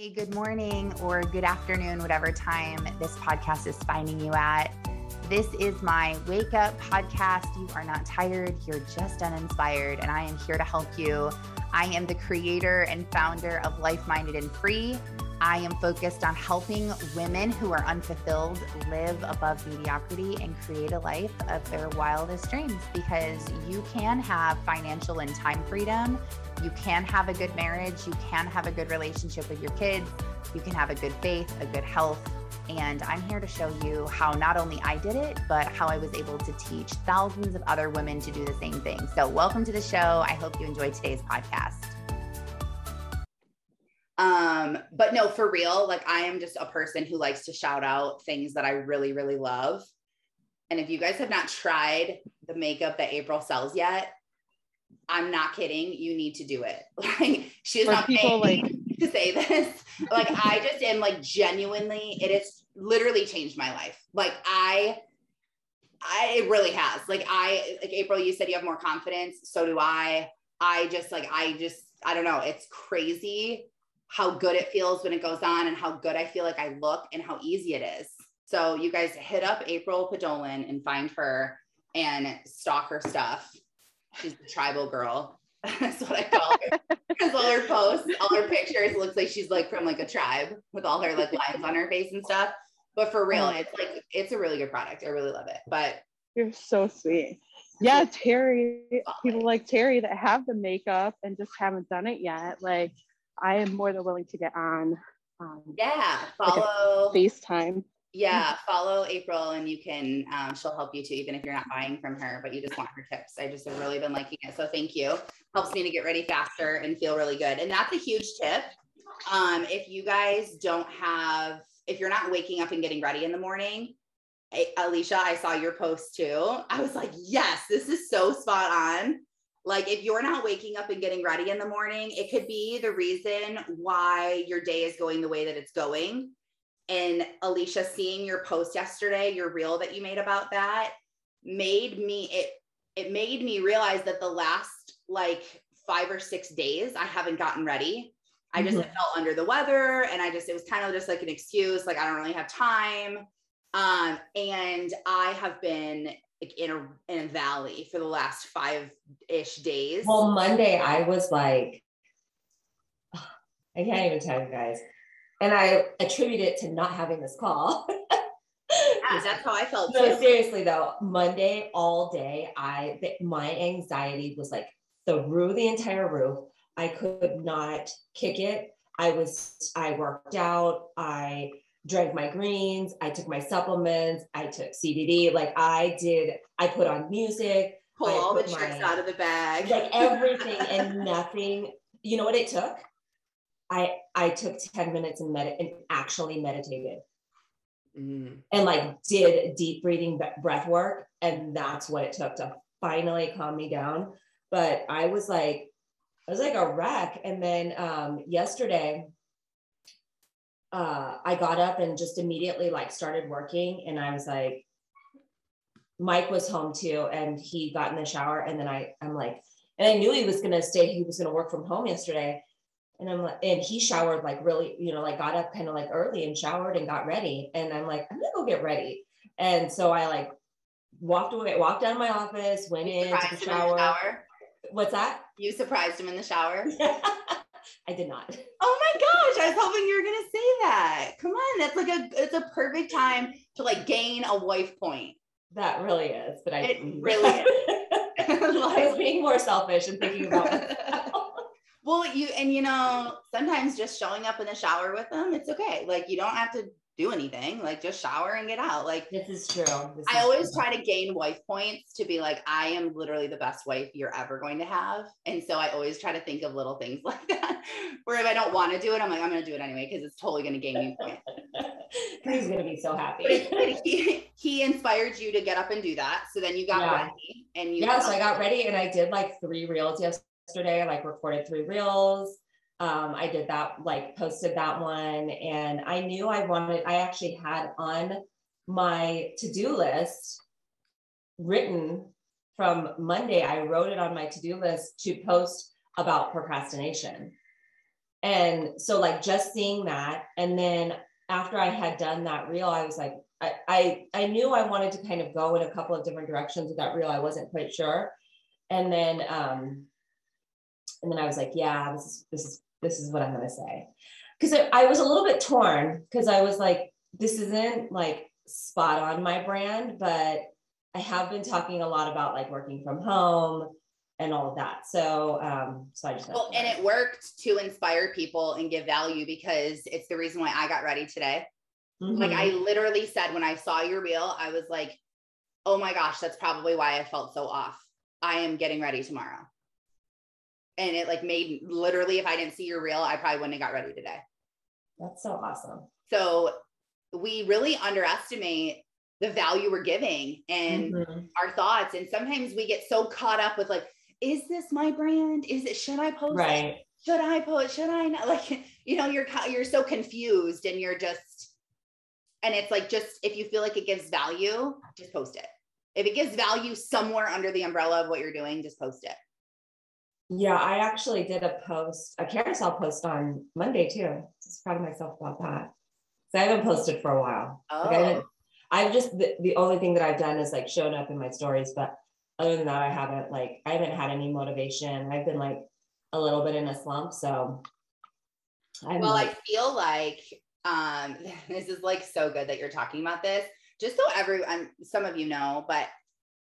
Hey, good morning or good afternoon, whatever time this podcast is finding you at. This is my wake up podcast. You are not tired, you're just uninspired, and I am here to help you. I am the creator and founder of Life Minded and Free. I am focused on helping women who are unfulfilled live above mediocrity and create a life of their wildest dreams because you can have financial and time freedom. You can have a good marriage. You can have a good relationship with your kids. You can have a good faith, a good health, and I'm here to show you how not only I did it, but how I was able to teach thousands of other women to do the same thing. So, welcome to the show. I hope you enjoyed today's podcast. Um, but no, for real, like I am just a person who likes to shout out things that I really, really love. And if you guys have not tried the makeup that April sells yet, I'm not kidding. You need to do it. Like she's not people like to say this. Like I just am like genuinely, it has literally changed my life. Like I, I it really has. Like I, like April, you said you have more confidence. So do I. I just like I just I don't know. It's crazy how good it feels when it goes on and how good I feel like I look and how easy it is. So you guys hit up April Podolin and find her and stalk her stuff. She's the tribal girl. That's what I call her. Because all her posts, all her pictures looks like she's like from like a tribe with all her like lines on her face and stuff. But for real, it's like it's a really good product. I really love it. But you're so sweet. Yeah, Terry, people like Terry that have the makeup and just haven't done it yet. Like I am more than willing to get on. Um, yeah, follow like FaceTime. Yeah, follow April and you can, um, she'll help you too, even if you're not buying from her, but you just want her tips. I just have really been liking it. So thank you. Helps me to get ready faster and feel really good. And that's a huge tip. Um, if you guys don't have, if you're not waking up and getting ready in the morning, Alicia, I saw your post too. I was like, yes, this is so spot on. Like, if you're not waking up and getting ready in the morning, it could be the reason why your day is going the way that it's going. And Alicia, seeing your post yesterday, your reel that you made about that made me, it, it made me realize that the last like five or six days, I haven't gotten ready. I just mm-hmm. felt under the weather and I just, it was kind of just like an excuse, like I don't really have time. Um, and I have been like in a in a valley for the last five ish days. Well, Monday I was like, I can't even tell you guys, and I attribute it to not having this call. yeah, that's how I felt. No, too. seriously though, Monday all day, I my anxiety was like through the entire roof. I could not kick it. I was I worked out. I drank my greens, I took my supplements, I took CBD. Like I did, I put on music, pull all the tricks my, out of the bag, like everything and nothing. You know what it took? I I took 10 minutes and med- and actually meditated. Mm. And like did deep breathing breath work. And that's what it took to finally calm me down. But I was like, I was like a wreck. And then um, yesterday, uh, I got up and just immediately like started working. And I was like, Mike was home too, and he got in the shower. And then I, I'm like, and I knew he was gonna stay. He was gonna work from home yesterday. And I'm like, and he showered like really, you know, like got up kind of like early and showered and got ready. And I'm like, I'm gonna go get ready. And so I like walked away, walked out of my office, went in, took a shower. shower. What's that? You surprised him in the shower. I did not. Oh my gosh, I was hoping you were gonna say that. Come on, that's like a it's a perfect time to like gain a wife point. That really is, but I it really is. I was being more selfish and thinking about Well, you and you know, sometimes just showing up in the shower with them, it's okay. Like you don't have to do anything. Like just shower and get out. Like this is true. This I is always true. try to gain wife points to be like, I am literally the best wife you're ever going to have. And so I always try to think of little things like that. Where if I don't want to do it, I'm like, I'm gonna do it anyway, because it's totally gonna gain me points. He's gonna be so happy. He, he inspired you to get up and do that. So then you got yeah. ready and you Yeah, so I got ready and I did like three reels yesterday. I like recorded three reels um, I did that, like posted that one. And I knew I wanted, I actually had on my to do list written from Monday. I wrote it on my to do list to post about procrastination. And so like just seeing that, and then after I had done that reel, I was like, I, I, I knew I wanted to kind of go in a couple of different directions with that reel. I wasn't quite sure. And then, um, and then I was like, yeah, this is, this is, this is what I'm going to say. Cause I was a little bit torn because I was like, this isn't like spot on my brand, but I have been talking a lot about like working from home and all of that. So, um, so I just well, and it worked to inspire people and give value because it's the reason why I got ready today. Mm-hmm. Like I literally said when I saw your reel, I was like, oh my gosh, that's probably why I felt so off. I am getting ready tomorrow. And it like made literally, if I didn't see your reel, I probably wouldn't have got ready today. That's so awesome. So we really underestimate the value we're giving and mm-hmm. our thoughts. And sometimes we get so caught up with like, is this my brand? Is it, should I post right. it? Should I post? Should I not? Like, you know, you're, you're so confused and you're just, and it's like, just if you feel like it gives value, just post it. If it gives value somewhere under the umbrella of what you're doing, just post it. Yeah, I actually did a post, a carousel post on Monday too. Just proud of myself about that. So I haven't posted for a while. Oh. Like I have just the, the only thing that I've done is like shown up in my stories, but other than that, I haven't like I haven't had any motivation. I've been like a little bit in a slump. So I'm well, like, I feel like um this is like so good that you're talking about this. Just so everyone some of you know, but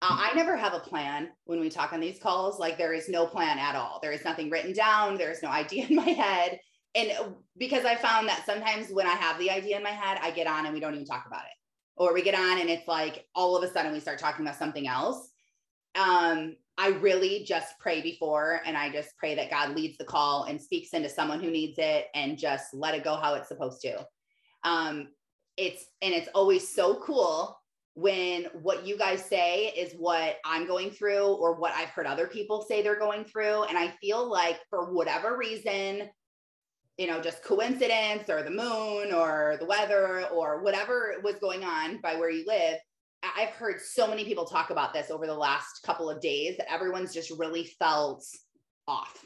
uh, I never have a plan when we talk on these calls. Like there is no plan at all. There is nothing written down. There is no idea in my head. And because I found that sometimes when I have the idea in my head, I get on and we don't even talk about it. Or we get on and it's like all of a sudden we start talking about something else. Um, I really just pray before and I just pray that God leads the call and speaks into someone who needs it and just let it go how it's supposed to. Um, it's and it's always so cool when what you guys say is what I'm going through or what I've heard other people say they're going through. And I feel like for whatever reason, you know, just coincidence or the moon or the weather or whatever was going on by where you live, I've heard so many people talk about this over the last couple of days that everyone's just really felt off.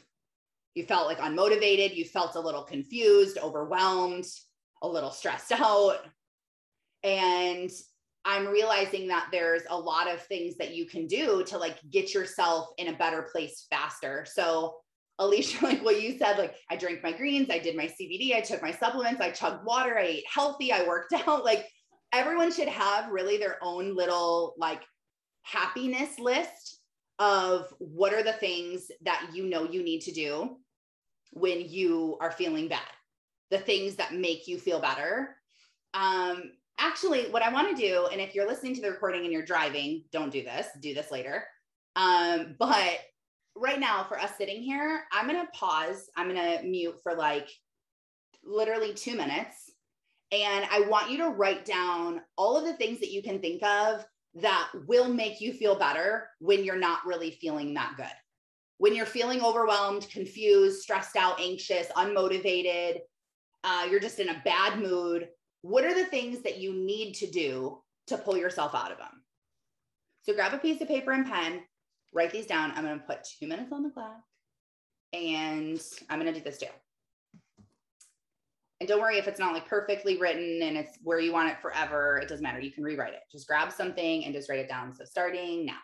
You felt like unmotivated, you felt a little confused, overwhelmed, a little stressed out. And I'm realizing that there's a lot of things that you can do to like get yourself in a better place faster. So, Alicia, like what you said, like I drank my greens, I did my CBD, I took my supplements, I chugged water, I ate healthy, I worked out. Like everyone should have really their own little like happiness list of what are the things that you know you need to do when you are feeling bad, the things that make you feel better. Um, actually, what I want to do, and if you're listening to the recording and you're driving, don't do this, do this later. Um, but right now, for us sitting here, I'm going to pause, I'm going to mute for like literally two minutes. And I want you to write down all of the things that you can think of that will make you feel better when you're not really feeling that good. When you're feeling overwhelmed, confused, stressed out, anxious, unmotivated, uh, you're just in a bad mood, what are the things that you need to do to pull yourself out of them? So grab a piece of paper and pen, write these down. I'm going to put two minutes on the clock and I'm going to do this too. And don't worry if it's not like perfectly written and it's where you want it forever. It doesn't matter. You can rewrite it. Just grab something and just write it down. So starting now.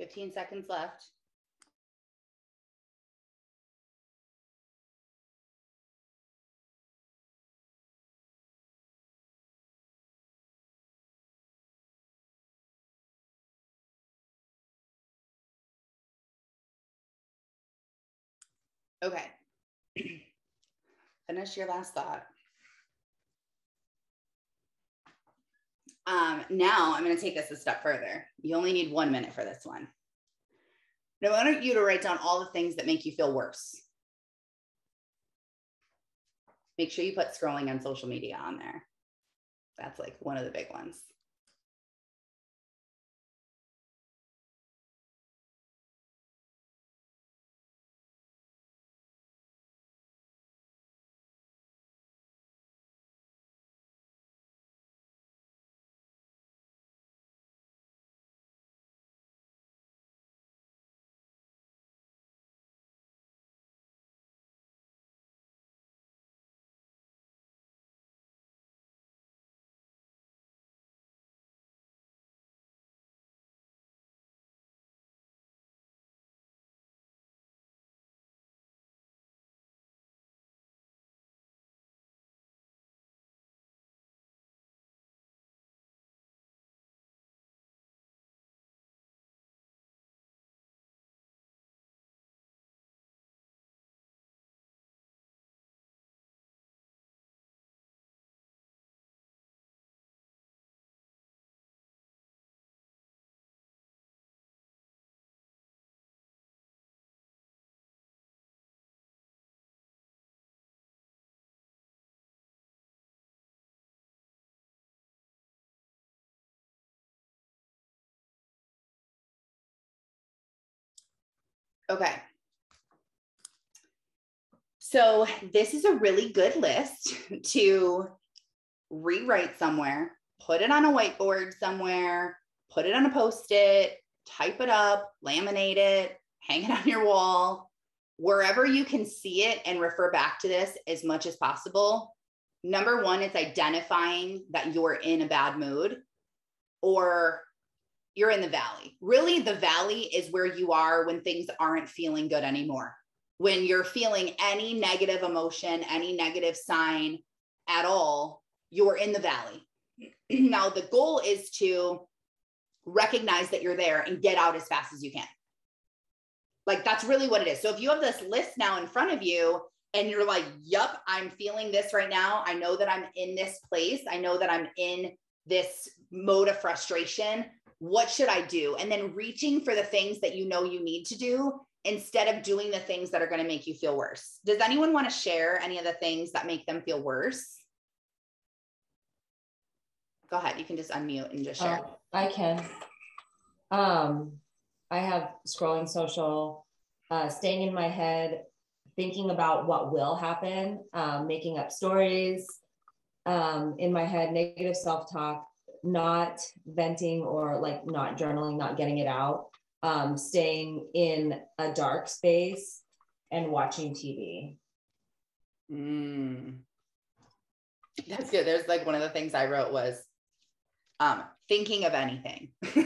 15 seconds left. Okay. Finish your last thought. Um, now I'm going to take this a step further. You only need one minute for this one. Now, I want you to write down all the things that make you feel worse. Make sure you put scrolling on social media on there. That's like one of the big ones. Okay. So this is a really good list to rewrite somewhere, put it on a whiteboard somewhere, put it on a post-it, type it up, laminate it, hang it on your wall, wherever you can see it and refer back to this as much as possible. Number one, it's identifying that you're in a bad mood or you're in the valley. Really, the valley is where you are when things aren't feeling good anymore. When you're feeling any negative emotion, any negative sign at all, you're in the valley. now, the goal is to recognize that you're there and get out as fast as you can. Like that's really what it is. So if you have this list now in front of you and you're like, "Yup, I'm feeling this right now. I know that I'm in this place. I know that I'm in this mode of frustration what should I do? And then reaching for the things that you know you need to do instead of doing the things that are going to make you feel worse. Does anyone want to share any of the things that make them feel worse? Go ahead. You can just unmute and just share. Uh, I can. Um, I have scrolling social, uh, staying in my head, thinking about what will happen, um, making up stories um, in my head, negative self talk, not venting or like not journaling, not getting it out, um, staying in a dark space and watching TV. Mm. That's good. There's like one of the things I wrote was um, thinking of anything,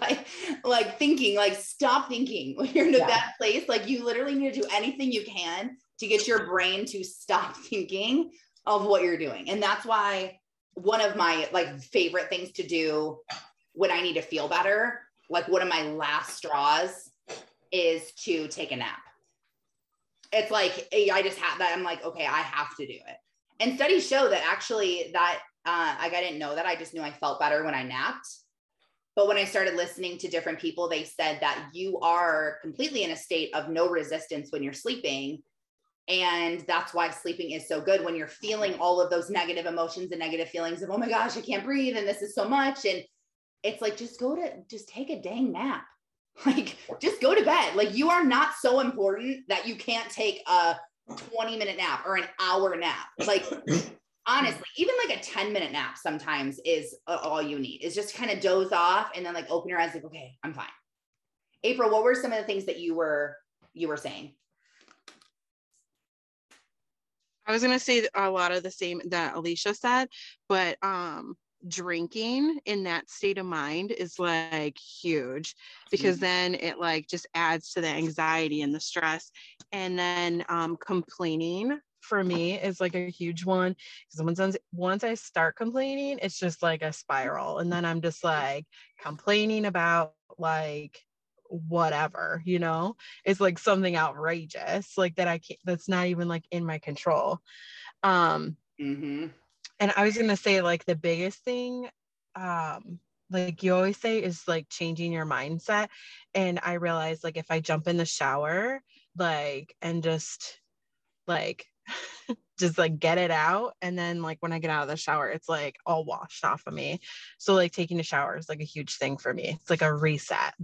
like like thinking, like stop thinking when you're in a yeah. bad place. Like you literally need to do anything you can to get your brain to stop thinking of what you're doing, and that's why one of my like favorite things to do when I need to feel better, like one of my last straws is to take a nap. It's like I just have that. I'm like, okay, I have to do it. And studies show that actually that uh, like I didn't know that. I just knew I felt better when I napped. But when I started listening to different people, they said that you are completely in a state of no resistance when you're sleeping and that's why sleeping is so good when you're feeling all of those negative emotions and negative feelings of, oh my gosh, I can't breathe and this is so much. And it's like, just go to, just take a dang nap. Like, just go to bed. Like, you are not so important that you can't take a 20 minute nap or an hour nap. Like, honestly, even like a 10 minute nap sometimes is uh, all you need is just kind of doze off and then like open your eyes, like, okay, I'm fine. April, what were some of the things that you were, you were saying? I was gonna say a lot of the same that Alicia said, but um, drinking in that state of mind is like huge because Mhm. then it like just adds to the anxiety and the stress and then um complaining for me is like a huge one because once once I start complaining it's just like a spiral and then I'm just like complaining about like whatever you know? It's like something outrageous like that I can't that's not even like in my control. Um Mhm. and i was going to say like the biggest thing um like you always say is like changing your mindset. And i realized like if i jump in the shower like and just like just like get it out and then like when i get out of the shower it's like all washed off of me. So like taking a shower is like a huge thing for me. It's like a reset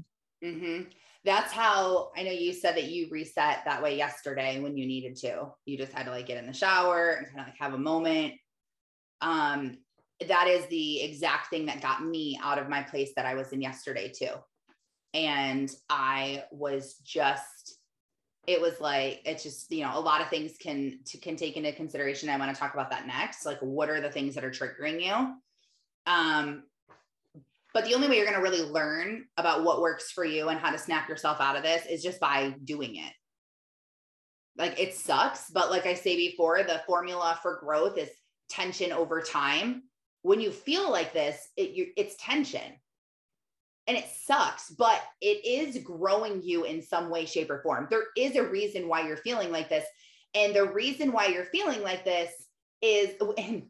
hmm That's how I know you said that you reset that way yesterday when you needed to. You just had to like get in the shower and kind of like have a moment. Um, that is the exact thing that got me out of my place that I was in yesterday too. And I was just, it was like it's just you know a lot of things can to, can take into consideration. I want to talk about that next. Like, what are the things that are triggering you? Um, but the only way you're going to really learn about what works for you and how to snap yourself out of this is just by doing it. Like it sucks, but like I say before, the formula for growth is tension over time. When you feel like this, it you, it's tension. And it sucks, but it is growing you in some way, shape, or form. There is a reason why you're feeling like this. And the reason why you're feeling like this is, and,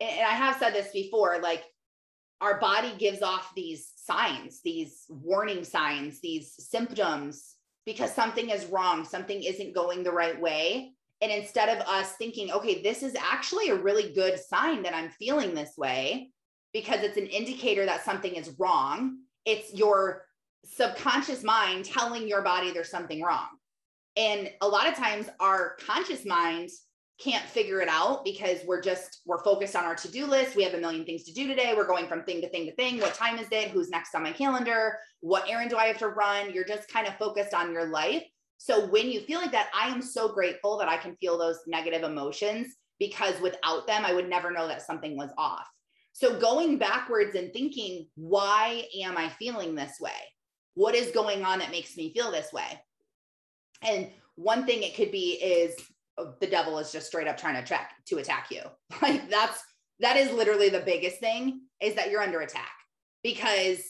and I have said this before, like our body gives off these signs, these warning signs, these symptoms because something is wrong, something isn't going the right way. And instead of us thinking, okay, this is actually a really good sign that I'm feeling this way because it's an indicator that something is wrong, it's your subconscious mind telling your body there's something wrong. And a lot of times our conscious mind can't figure it out because we're just we're focused on our to-do list. We have a million things to do today. We're going from thing to thing to thing. What time is it? Who's next on my calendar? What errand do i have to run? You're just kind of focused on your life. So when you feel like that i am so grateful that i can feel those negative emotions because without them i would never know that something was off. So going backwards and thinking why am i feeling this way? What is going on that makes me feel this way? And one thing it could be is the devil is just straight up trying to attack to attack you. Like that's that is literally the biggest thing is that you're under attack because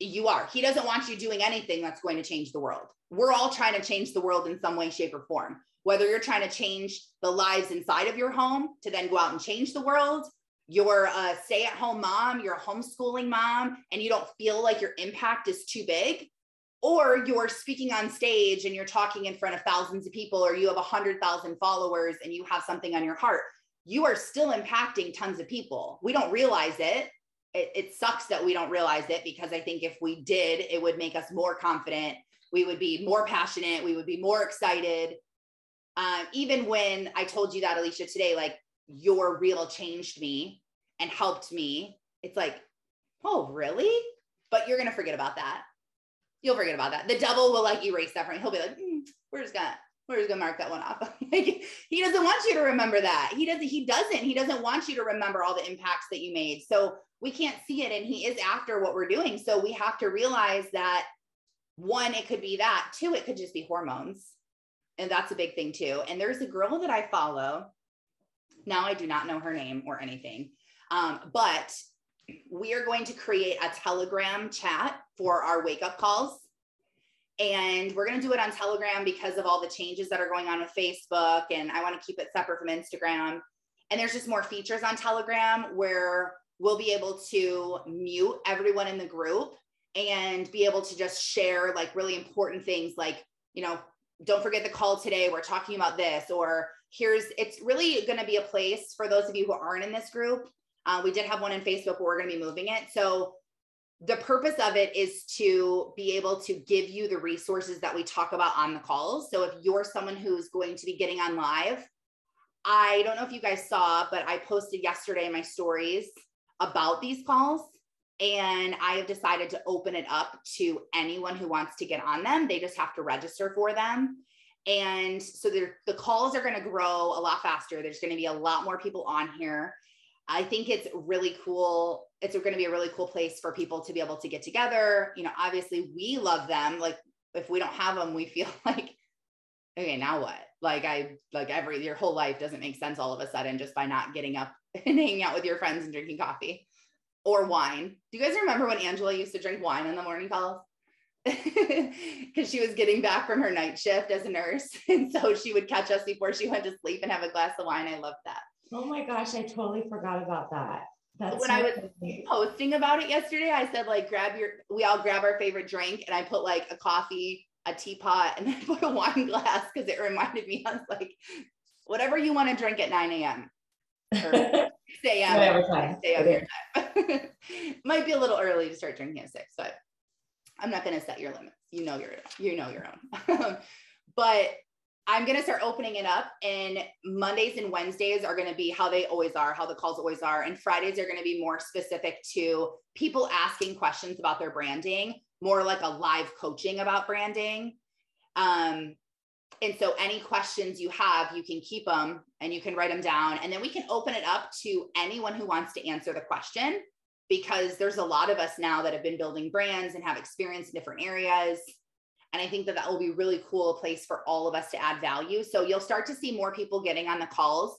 you are. He doesn't want you doing anything that's going to change the world. We're all trying to change the world in some way, shape, or form. Whether you're trying to change the lives inside of your home to then go out and change the world, you're a stay at home mom, you're a homeschooling mom, and you don't feel like your impact is too big, or you're speaking on stage and you're talking in front of thousands of people or you have 100,000 followers and you have something on your heart you are still impacting tons of people. We don't realize it. it it sucks that we don't realize it because i think if we did it would make us more confident. We would be more passionate. We would be more excited. Um, even when i told you that alicia today like your reel changed me and helped me it's like oh really? But you're going to forget about that you'll forget about that. The devil will like erase that from you. He'll be like, mm, we're just gonna we're just gonna mark that one off. like, he doesn't want you to remember that. He doesn't. He doesn't. He doesn't want you to remember all the impacts that you made. So we can't see it, and he is after what we're doing. So we have to realize that one, it could be that. Two, it could just be hormones, and that's a big thing too. And there's a girl that I follow. Now I do not know her name or anything, um, but we are going to create a Telegram chat for our wake up calls. And we're going to do it on Telegram because of all the changes that are going on with Facebook. And I want to keep it separate from Instagram. And there's just more features on Telegram where we'll be able to mute everyone in the group and be able to just share like really important things like, you know, don't forget the call today. We're talking about this. Or here's, it's really going to be a place for those of you who aren't in this group. Uh, we did have one in Facebook, but we're going to be moving it. So the purpose of it is to be able to give you the resources that we talk about on the calls. So if you're someone who's going to be getting on live, I don't know if you guys saw, but I posted yesterday my stories about these calls. And I have decided to open it up to anyone who wants to get on them. They just have to register for them. And so the calls are going to grow a lot faster. There's going to be a lot more people on here. I think it's really cool. It's going to be a really cool place for people to be able to get together. You know, obviously we love them. Like if we don't have them, we feel like, okay, now what? Like I like every your whole life doesn't make sense all of a sudden just by not getting up and hanging out with your friends and drinking coffee or wine. Do you guys remember when Angela used to drink wine in the morning calls? Because she was getting back from her night shift as a nurse. And so she would catch us before she went to sleep and have a glass of wine. I loved that. Oh my gosh, I totally forgot about that. That's when so I was funny. posting about it yesterday, I said like grab your we all grab our favorite drink and I put like a coffee, a teapot, and then put a wine glass because it reminded me. I was like, whatever you want to drink at 9 a.m. or 6 a.m. Whatever time. Stay up Okay. your time. Might be a little early to start drinking at six, but I'm not gonna set your limits. You know your you know your own. but I'm gonna start opening it up, and Mondays and Wednesdays are gonna be how they always are, how the calls always are, and Fridays are gonna be more specific to people asking questions about their branding, more like a live coaching about branding. Um, and so any questions you have, you can keep them and you can write them down, and then we can open it up to anyone who wants to answer the question because there's a lot of us now that have been building brands and have experience in different areas. And I think that that will be really cool place for all of us to add value. So you'll start to see more people getting on the calls.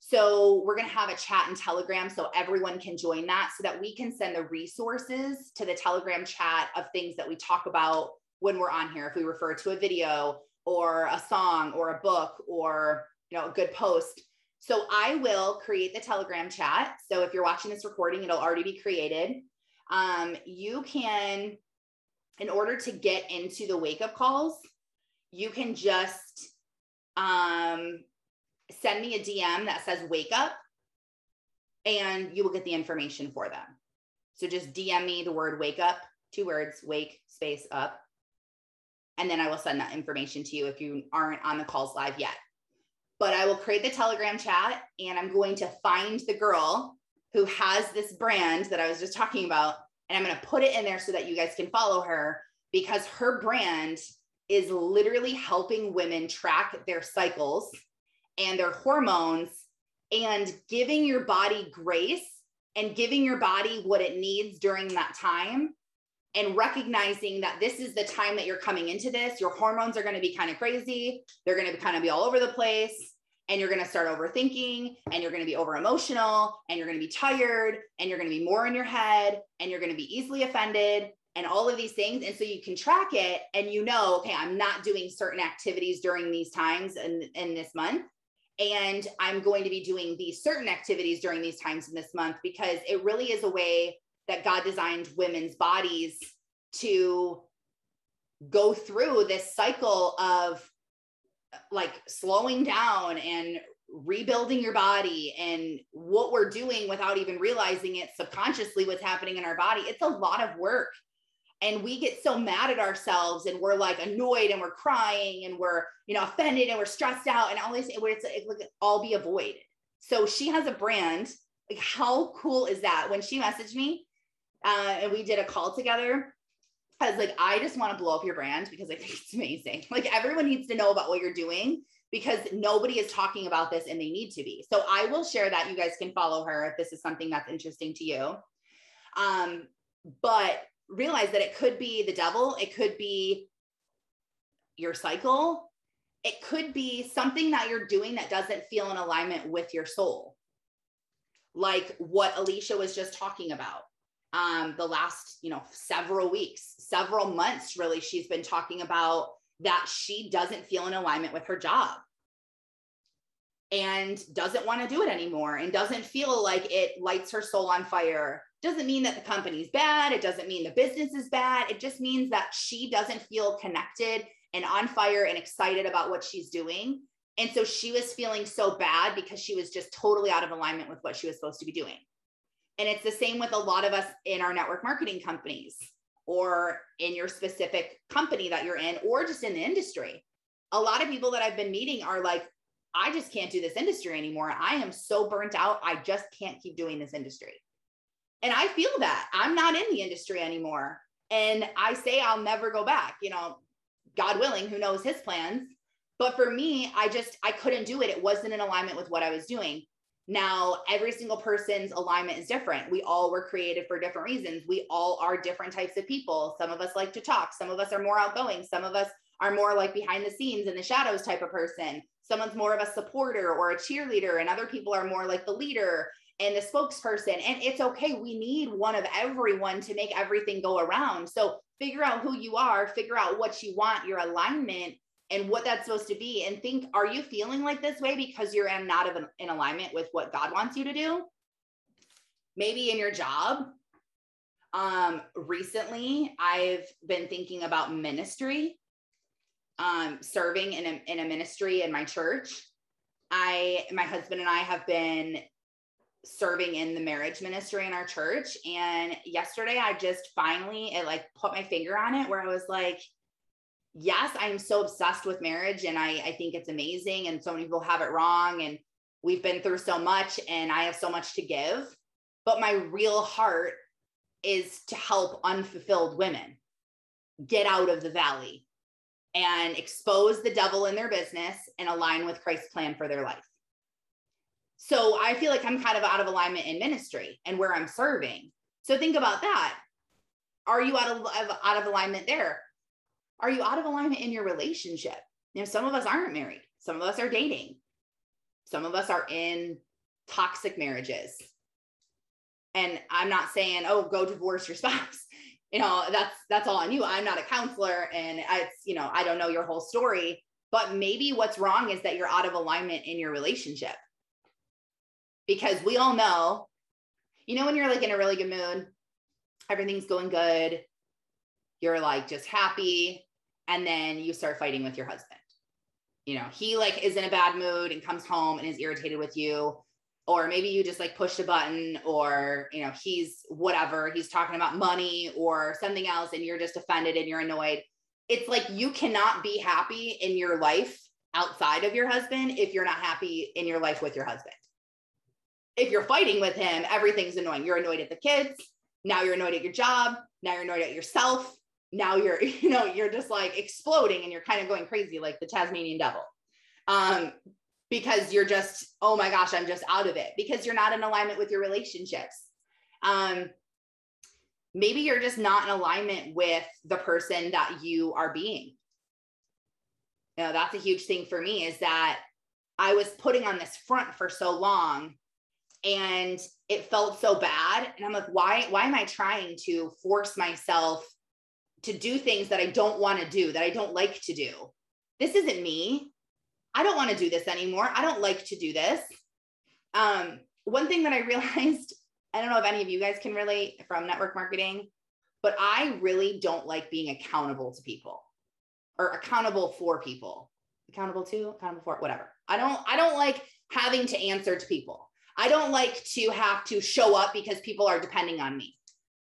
So we're going to have a chat and Telegram so everyone can join that so that we can send the resources to the Telegram chat of things that we talk about when we're on here. If we refer to a video or a song or a book or you know a good post. So I will create the Telegram chat. So if you're watching this recording, it'll already be created. Um, you can in order to get into the wake up calls, you can just um, send me a DM that says wake up and you will get the information for them. So just DM me the word wake up, two words, wake space up. And then I will send that information to you if you aren't on the calls live yet. But I will create the Telegram chat and I'm going to find the girl who has this brand that I was just talking about and I'm going to put it in there so that you guys can follow her because her brand is literally helping women track their cycles and their hormones and giving your body grace and giving your body what it needs during that time and recognizing that this is the time that you're coming into this. Your hormones are going to be kind of crazy. They're going to kind of be all over the place and you're going to start overthinking and you're going to be over emotional and you're going to be tired and you're going to be more in your head and you're going to be easily offended and all of these things. And so you can track it and you know okay i'm not doing certain activities during these times and in, in this month and i'm going to be doing these certain activities during these times in this month because it really is a way that god designed women's bodies to go through this cycle of like slowing down and rebuilding your body and what we're doing without even realizing it subconsciously what's happening in our body it's a lot of work. And we get so mad at ourselves and we're like annoyed and we're crying and we're you know offended and we're stressed out and all where it's it would all be avoided. So she has a brand. Like how cool is that? When she messaged me uh, and we did a call together Was like, I just want to blow up your brand because I think it's amazing. Like everyone needs to know about what you're doing because nobody is talking about this and they need to be. So I will share that. You guys can follow her if this is something that's interesting to you. Um, but realize that it could be the devil, it could be your cycle, it could be something that you're doing that doesn't feel in alignment with your soul. Like what Alicia was just talking about um, the last, you know, several weeks, several months, really, she's been talking about that she doesn't feel in alignment with her job and doesn't want to do it anymore and doesn't feel like it lights her soul on fire. Doesn't mean that the company's bad. It doesn't mean the business is bad. It just means that she doesn't feel connected and on fire and excited about what she's doing. And so she was feeling so bad because she was just totally out of alignment with what she was supposed to be doing. And it's the same with a lot of us in our network marketing companies or in your specific company that you're in, or just in the industry. A lot of people that I've been meeting are like, I just can't do this industry anymore. I am so burnt out. I just can't keep doing this industry. And I feel that I'm not in the industry anymore. And I say I'll never go back, you know, God willing, who knows his plans. But for me, I just, I couldn't do it. It wasn't in alignment with what I was doing. Now, every single person's alignment is different. We all were created for different reasons. We all are different types of people. Some of us like to talk, some of us are more outgoing, some of us are more like behind the scenes in the shadows type of person. Someone's more of a supporter or a cheerleader, and other people are more like the leader and the spokesperson. And it's okay. We need one of everyone to make everything go around. So figure out who you are, figure out what you want, your alignment, and what that's supposed to be. And think, are you feeling like this way because you're not of in alignment with what God wants you to do? Maybe in your job. Um, recently, I've been thinking about ministry, um, serving in a, in a ministry in my church. I, my husband and I have been serving in the marriage ministry in our church. And yesterday I just finally it like put my finger on it where I was like, yes, I'm so obsessed with marriage and I, I think it's amazing. And so many people have it wrong. And we've been through so much and I have so much to give. But my real heart is to help unfulfilled women get out of the valley and expose the devil in their business and align with Christ's plan for their life. So I feel like I'm kind of out of alignment in ministry and where I'm serving. So think about that. Are you out of, out of alignment there? Are you out of alignment in your relationship? You know, some of us aren't married. Some of us are dating. Some of us are in toxic marriages. And I'm not saying, oh, go divorce your spouse. You know, that's that's all on you. I'm not a counselor and it's, you know, I don't know your whole story, but maybe what's wrong is that you're out of alignment in your relationship because we all know, you know, when you're like in a really good mood, everything's going good, you're like just happy, and then you start fighting with your husband. You know, he like is in a bad mood and comes home and is irritated with you. Or maybe you just like pushed a button, or you know, he's whatever, he's talking about money or something else, and you're just offended and you're annoyed. It's like you cannot be happy in your life outside of your husband if you're not happy in your life with your husband if you're fighting with him, everything's annoying. You're annoyed at the kids. Now you're annoyed at your job. Now you're annoyed at yourself. Now you're, you know, you're just like exploding and you're kind of going crazy like the Tasmanian devil. Um, because you're just, oh my gosh, I'm just out of it because you're not in alignment with your relationships. Um, maybe you're just not in alignment with the person that you are being. You know, that's a huge thing for me is that I was putting on this front for so long and it felt so bad and i'm like why why am i trying to force myself to do things that i don't want to do that i don't like to do. This isn't me. I don't want to do this anymore. I don't like to do this. Um one thing that i realized i don't know if any of you guys can relate from network marketing but i really don't like being accountable to people or accountable for people. Accountable to accountable for whatever. I don't i don't like having to answer to people. I don't like to have to show up because people are depending on me.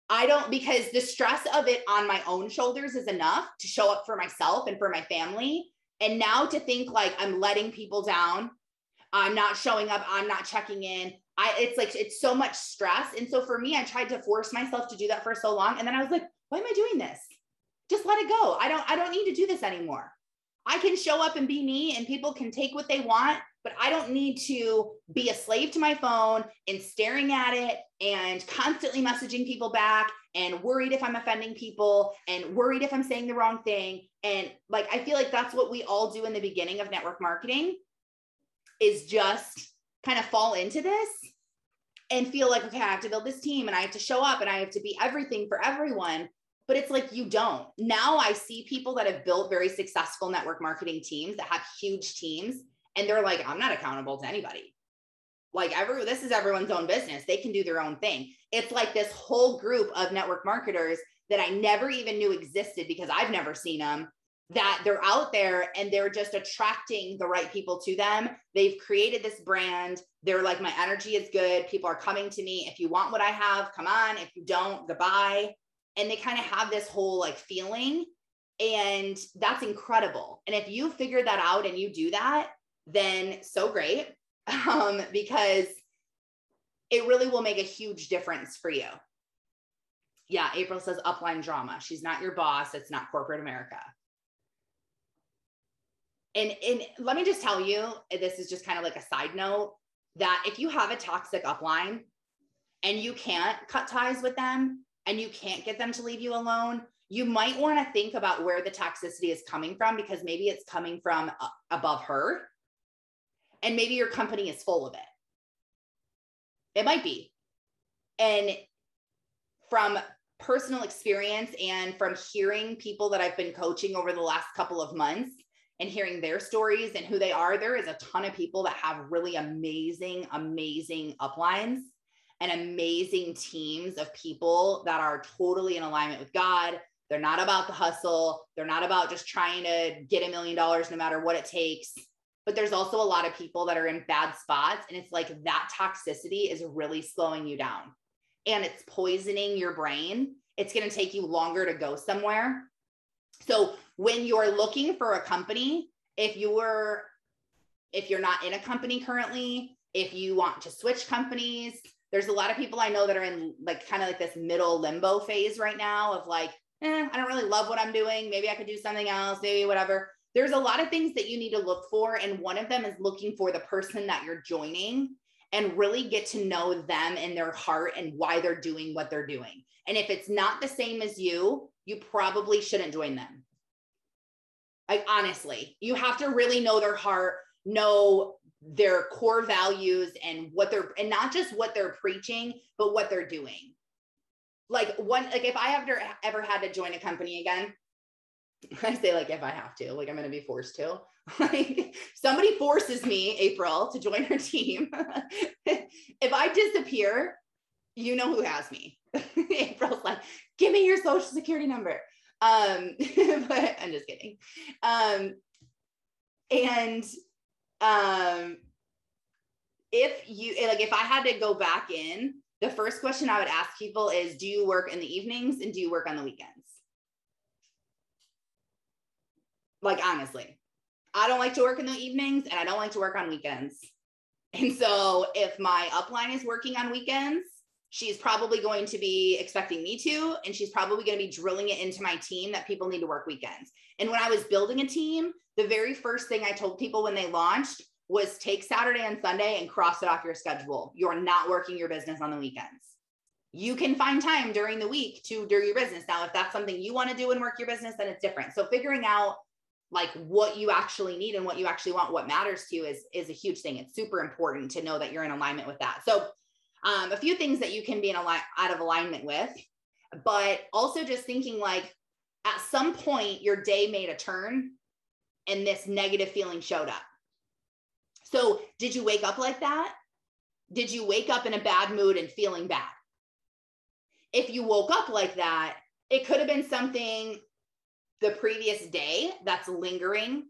I don't, because the stress of it on my own shoulders is enough to show up for myself and for my family. And now to think like I'm letting people down, I'm not showing up, I'm not checking in. I, it's like, it's so much stress. And so for me, I tried to force myself to do that for so long. And then I was like, why am I doing this? Just let it go. I don't, I don't need to do this anymore. I can show up and be me and people can take what they want but I don't need to be a slave to my phone and staring at it and constantly messaging people back and worried if I'm offending people and worried if I'm saying the wrong thing. And like, I feel like that's what we all do in the beginning of network marketing is just kind of fall into this and feel like, okay, I have to build this team and I have to show up and I have to be everything for everyone. But it's like you don't. Now I see people that have built very successful network marketing teams that have huge teams and they're like i'm not accountable to anybody. Like every this is everyone's own business. They can do their own thing. It's like this whole group of network marketers that i never even knew existed because i've never seen them that they're out there and they're just attracting the right people to them. They've created this brand. They're like my energy is good. People are coming to me. If you want what i have come on. If you don't goodbye. And they kind of have this whole like feeling. And that's incredible. And if you figure that out and you do that then so great um, because it really will make a huge difference for you. Yeah, April says upline drama. She's not your boss. It's not corporate America. And, and let me just tell you, this is just kind of like a side note. that if you have a toxic upline and you can't cut ties with them and you can't get them to leave you alone, you might want to think about where the toxicity is coming from because maybe it's coming from uh, above her and maybe your company is full of it. It might be. And from personal experience and from hearing people that I've been coaching over the last couple of months and hearing their stories and who they are, there is a ton of people that have really amazing, amazing uplines and amazing teams of people that are totally in alignment with God. They're not about the hustle. They're not about just trying to get a million dollars no matter what it takes. But there's also a lot of people that are in bad spots. And it's like that toxicity is really slowing you down and it's poisoning your brain. It's going to take you longer to go somewhere. So when you're looking for a company, if you're if you're not in a company currently, if you want to switch companies, there's a lot of people I know that are in like kind of like this middle limbo phase right now of like, eh, I don't really love what I'm doing. Maybe I could do something else, maybe whatever. There's a lot of things that you need to look for. And one of them is looking for the person that you're joining and really get to know them and their heart and why they're doing what they're doing. And if it's not the same as you, you probably shouldn't join them. Like, honestly, you have to really know their heart, know their core values and what they're, and not just what they're preaching, but what they're doing. Like, one, like if I ever, ever had to join a company again, I say like if I have to, like I'm to be forced to. like somebody forces me, April, to join her team. if I disappear, you know who has me. April's like, give me your social security number. Um, but I'm just kidding. Um, and um, if you like, if I had to go back in, the first question I would ask people is, do you work in the evenings and do you work on the weekends? Like honestly, I don't like to work in the evenings and I don't like to work on weekends. And so if my upline is working on weekends, she's probably going to be expecting me to, and she's probably going to be drilling it into my team that people need to work weekends. And when I was building a team, the very first thing I told people when they launched was take Saturday and Sunday and cross it off your schedule. You're not working your business on the weekends. You can find time during the week to do your business. Now, if that's something you want to do and work your business, then it's different. So figuring out like what you actually need and what you actually want what matters to you is is a huge thing. It's super important to know that you're in alignment with that. So um, a few things that you can be in align out of alignment with but also just thinking like at some point your day made a turn and this negative feeling showed up. So did you wake up like that? Did you wake up in a bad mood and feeling bad? If you woke up like that it could have been something the previous day that's lingering,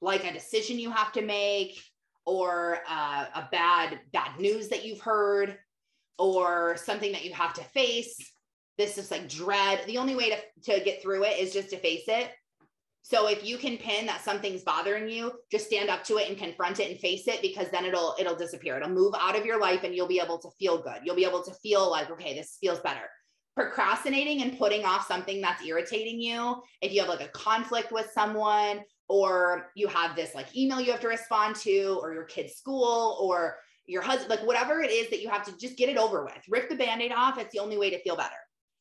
like a decision you have to make, or uh, a bad bad news that you've heard, or something that you have to face. This is like dread. The only way to, to get through it is just to face it. So if you can pin that something's bothering you, just stand up to it and confront it and face it because then it'll it'll disappear. It'll move out of your life and you'll be able to feel good. You'll be able to feel like okay, this feels better procrastinating and putting off something that's irritating you, if you have like a conflict with someone, or you have this like email you have to respond to, or your kid's school, or your husband, like whatever it is that you have to just get it over with, rip the band aid off. It's the only way to feel better.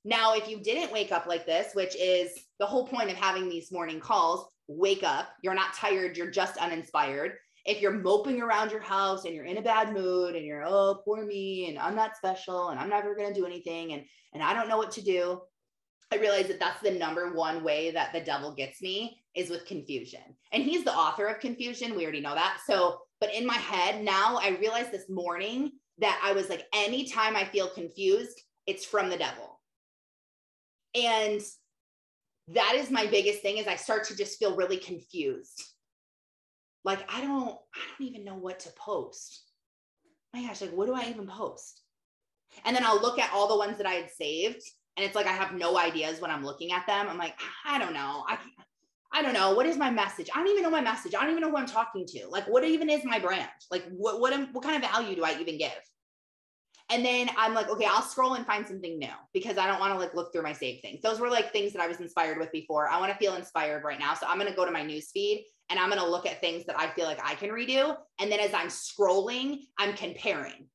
Now, if you didn't wake up like this, which is the whole point of having these morning calls, wake up. You're not tired, you're just uninspired if you're moping around your house and you're in a bad mood and you're oh poor me and i'm not special and i'm never going to do anything and and i don't know what to do i realize that that's the number one way that the devil gets me is with confusion. And he's the author of confusion. We already know that. So but in my head now i realized this morning that i was like anytime i feel confused it's from the devil. And that is my biggest thing is i start to just feel really confused like I don't I don't even know what to post. My gosh, like what do I even post? And then I'll look at all the ones that I had saved and it's like I have no ideas when I'm looking at them. I'm like, I don't know. I I don't know. What is my message? I don't even know my message. I don't even know who I'm talking to. Like, what even is my brand? Like, what what what kind of value do I even give? And then I'm like, okay, I'll scroll and find something new because I don't want to like look through my save things. Those were like things that I was inspired with before. I want to feel inspired right now. So I'm going to go to my news feed and I'm going to look at things that I feel like I can redo. And then as I'm scrolling, I'm comparing.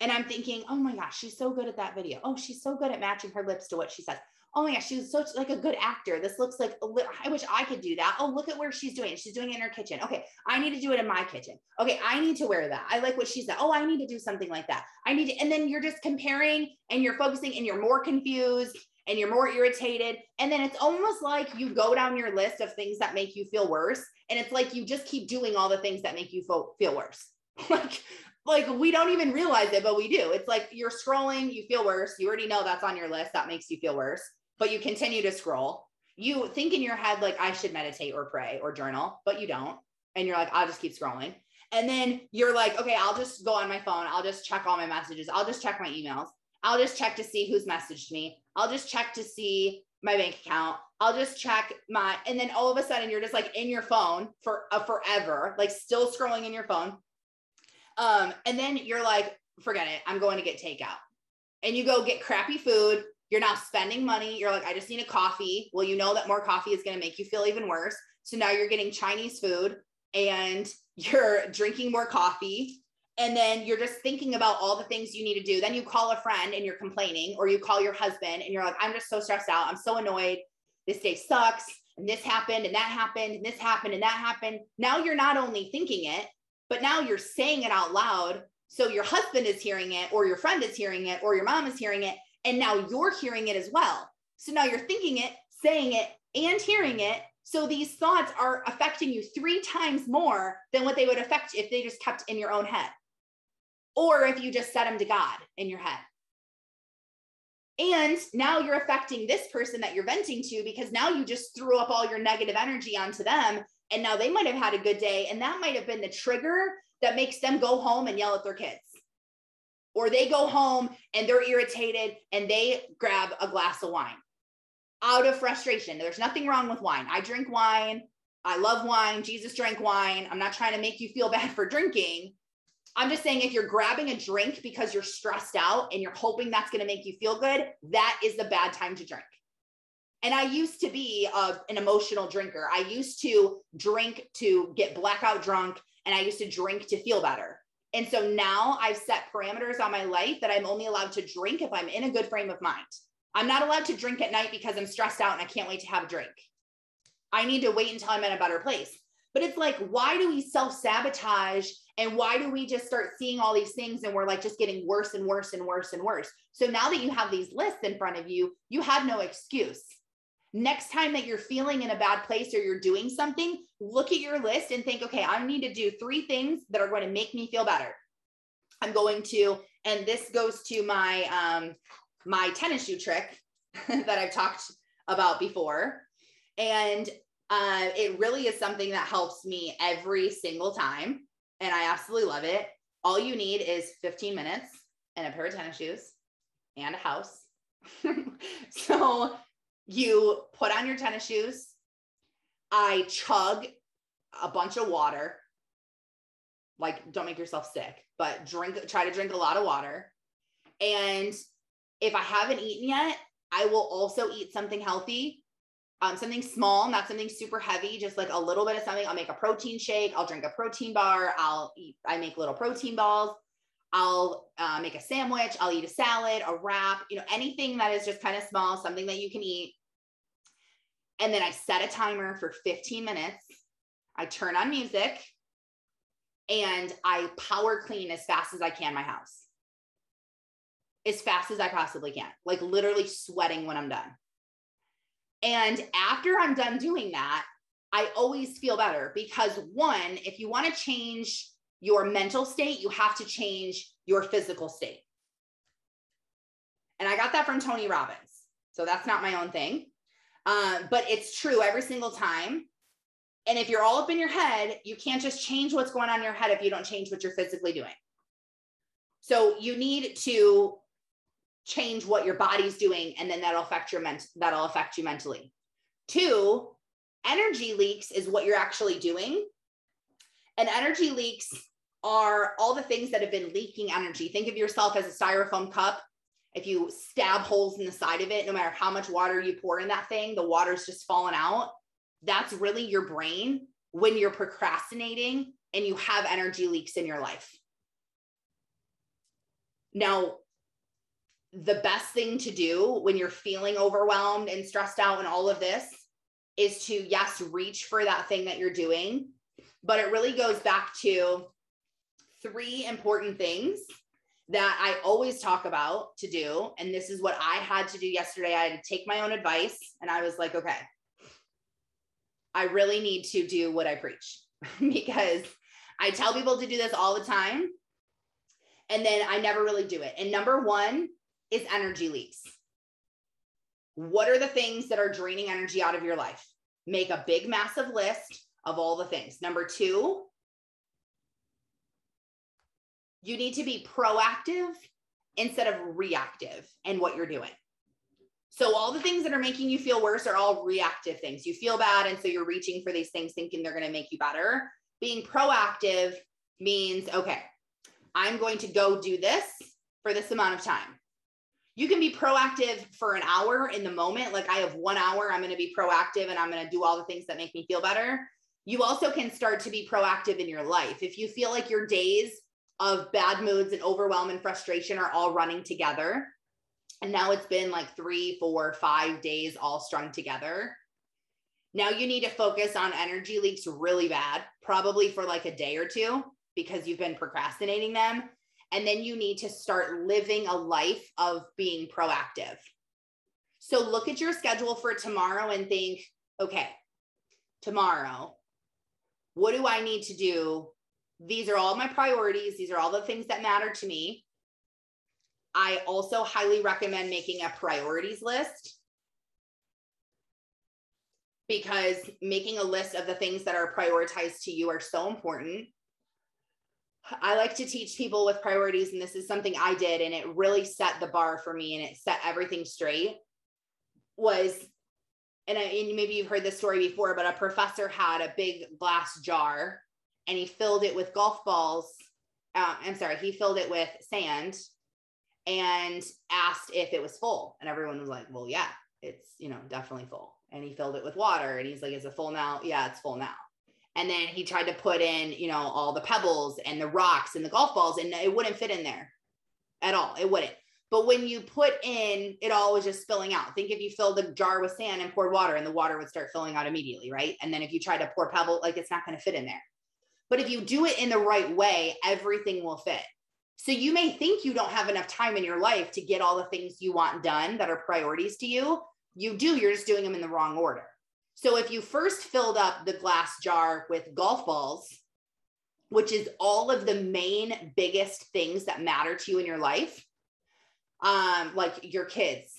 And I'm thinking, oh my gosh, she's so good at that video. Oh, she's so good at matching her lips to what she says. Oh my gosh, she's such like a good actor. This looks like li- I wish I could do that. Oh, look at where she's doing it. She's doing it in her kitchen. Okay, I need to do it in my kitchen. Okay, I need to wear that. I like what she said. Oh, I need to do something like that. I need to, and then you're just comparing and you're focusing and you're more confused and you're more irritated. And then it's almost like you go down your list of things that make you feel worse. And it's like you just keep doing all the things that make you feel, feel worse. like, like we don't even realize it, but we do. It's like you're scrolling, you feel worse. You already know that's on your list. That makes you feel worse but you continue to scroll. You think in your head, like, I should meditate or pray or journal, but you don't. And you're like, I'll just keep scrolling. And then you're like, okay, I'll just go on my phone. I'll just check all my messages. I'll just check my emails. I'll just check to see who's messaged me. I'll just check to see my bank account. I'll just check my, and then all of a sudden you're just like in your phone for uh, forever, like still scrolling in your phone. Um, and then you're like, forget it. I'm going to get takeout. And you go get crappy food you're now spending money. You're like, I just need a coffee. Well, you know that more coffee is going to make you feel even worse. So now you're getting Chinese food and you're drinking more coffee. And then you're just thinking about all the things you need to do. Then you call a friend and you're complaining, or you call your husband and you're like, I'm just so stressed out. I'm so annoyed. This day sucks. And this happened and that happened and this happened and that happened. Now you're not only thinking it, but now you're saying it out loud. So your husband is hearing it, or your friend is hearing it, or your mom is hearing it. And now you're hearing it as well. So now you're thinking it, saying it, and hearing it. So these thoughts are affecting you three times more than what they would affect if they just kept in your own head. Or if you just set them to God in your head. And now you're affecting this person that you're venting to because now you just threw up all your negative energy onto them. And now they might have had a good day. And that might have been the trigger that makes them go home and yell at their kids or they go home and they're irritated and they grab a glass of wine out of frustration. There's nothing wrong with wine. I drink wine. I love wine. Jesus drank wine. I'm not trying to make you feel bad for drinking. I'm just saying if you're grabbing a drink because you're stressed out and you're hoping that's going to make you feel good, that is the bad time to drink. And I used to be a, an emotional drinker. I used to drink to get blackout drunk and I used to drink to feel better. And so now I've set parameters on my life that I'm only allowed to drink if I'm in a good frame of mind. I'm not allowed to drink at night because I'm stressed out and I can't wait to have a drink. I need to wait until I'm in a better place. But it's like, why do we self sabotage and why do we just start seeing all these things and we're like just getting worse and worse and worse and worse? So now that you have these lists in front of you, you have no excuse. Next time that you're feeling in a bad place or you're doing something, look at your list and think, okay, I need to do three things that are going to make me feel better. I'm going to, and this goes to my um, my tennis shoe trick that I've talked about before, and uh, it really is something that helps me every single time, and I absolutely love it. All you need is 15 minutes and a pair of tennis shoes and a house. so you put on your tennis shoes. I chug a bunch of water. Like, don't make yourself sick, but drink, try to drink a lot of water. And if I haven't eaten yet, I will also eat something healthy, um, something small, not something super heavy, just like a little bit of something. I'll make a protein shake. I'll drink a protein bar. I'll eat, I make little protein balls. I'll uh, make a sandwich. I'll eat a salad, a wrap, you know, anything that is just kind of small, something that you can eat. And then I set a timer for 15 minutes. I turn on music and I power clean as fast as I can my house. As fast as I possibly can, like literally sweating when I'm done. And after I'm done doing that, I always feel better because one, if you want to change your mental state, you have to change your physical state. And I got that from Tony Robbins. So that's not my own thing. Um, but it's true every single time. And if you're all up in your head, you can't just change what's going on in your head if you don't change what you're physically doing. So you need to change what your body's doing, and then that'll affect your ment- that'll affect you mentally. Two, energy leaks is what you're actually doing. And energy leaks are all the things that have been leaking energy. Think of yourself as a styrofoam cup if you stab holes in the side of it, no matter how much water you pour in that thing, the water's just falling out. That's really your brain when you're procrastinating and you have energy leaks in your life. Now, the best thing to do when you're feeling overwhelmed and stressed out and all of this is to, yes, reach for that thing that you're doing. But it really goes back to three important things that I always talk about to do. And this is what I had to do yesterday. I had to take my own advice and I was like, okay, I really need to do what I preach because I tell people to do this all the time. And then I never really do it. And number one is energy leaks. What are the things that are draining energy out of your life? Make a big, massive list of all the things. Number two, you need to be proactive instead of reactive in what you're doing. So, all the things that are making you feel worse are all reactive things. You feel bad. And so you're reaching for these things thinking they're going to make you better. Being proactive means, okay, I'm going to go do this for this amount of time. You can be proactive for an hour in the moment. Like I have one hour, I'm going to be proactive and I'm going to do all the things that make me feel better. You also can start to be proactive in your life. If you feel like your days of bad moods and overwhelm and frustration are all running together. And now it's been like three, four, five days all strung together. Now you need to focus on energy leaks really bad, probably for like a day or two because you've been procrastinating them. And then you need to start living a life of being proactive. So look at your schedule for tomorrow and think, okay, tomorrow, what do I need to do these are all my priorities. These are all the things that matter to me. I also highly recommend making a priorities list because making a list of the things that are prioritized to you are so important. I like to teach people with priorities, and this is something I did, and it really set the bar for me and it set everything straight. Was and, I, and maybe you've heard this story before, but a professor had a big glass jar and he filled it with golf balls. Um, I'm sorry, he filled it with sand and asked if it was full. And everyone was like, well, yeah, it's, you know, definitely full. And he filled it with water and he's like, is it full now? Yeah, it's full now. And then he tried to put in, you know, all the pebbles and the rocks and the golf balls, and it wouldn't fit in there at all. It wouldn't. But when you put in, it all was just spilling out. Think if you filled the jar with sand and poured water, and the water would start filling out immediately, right? And then if you try to pour pebble, like it's not going to fit in there. But if you do it in the right way, everything will fit. So you may think you don't have enough time in your life to get all the things you want done that are priorities to you. You do, you're just doing them in the wrong order. So if you first filled up the glass jar with golf balls, which is all of the main biggest things that matter to you in your life, um, like your kids,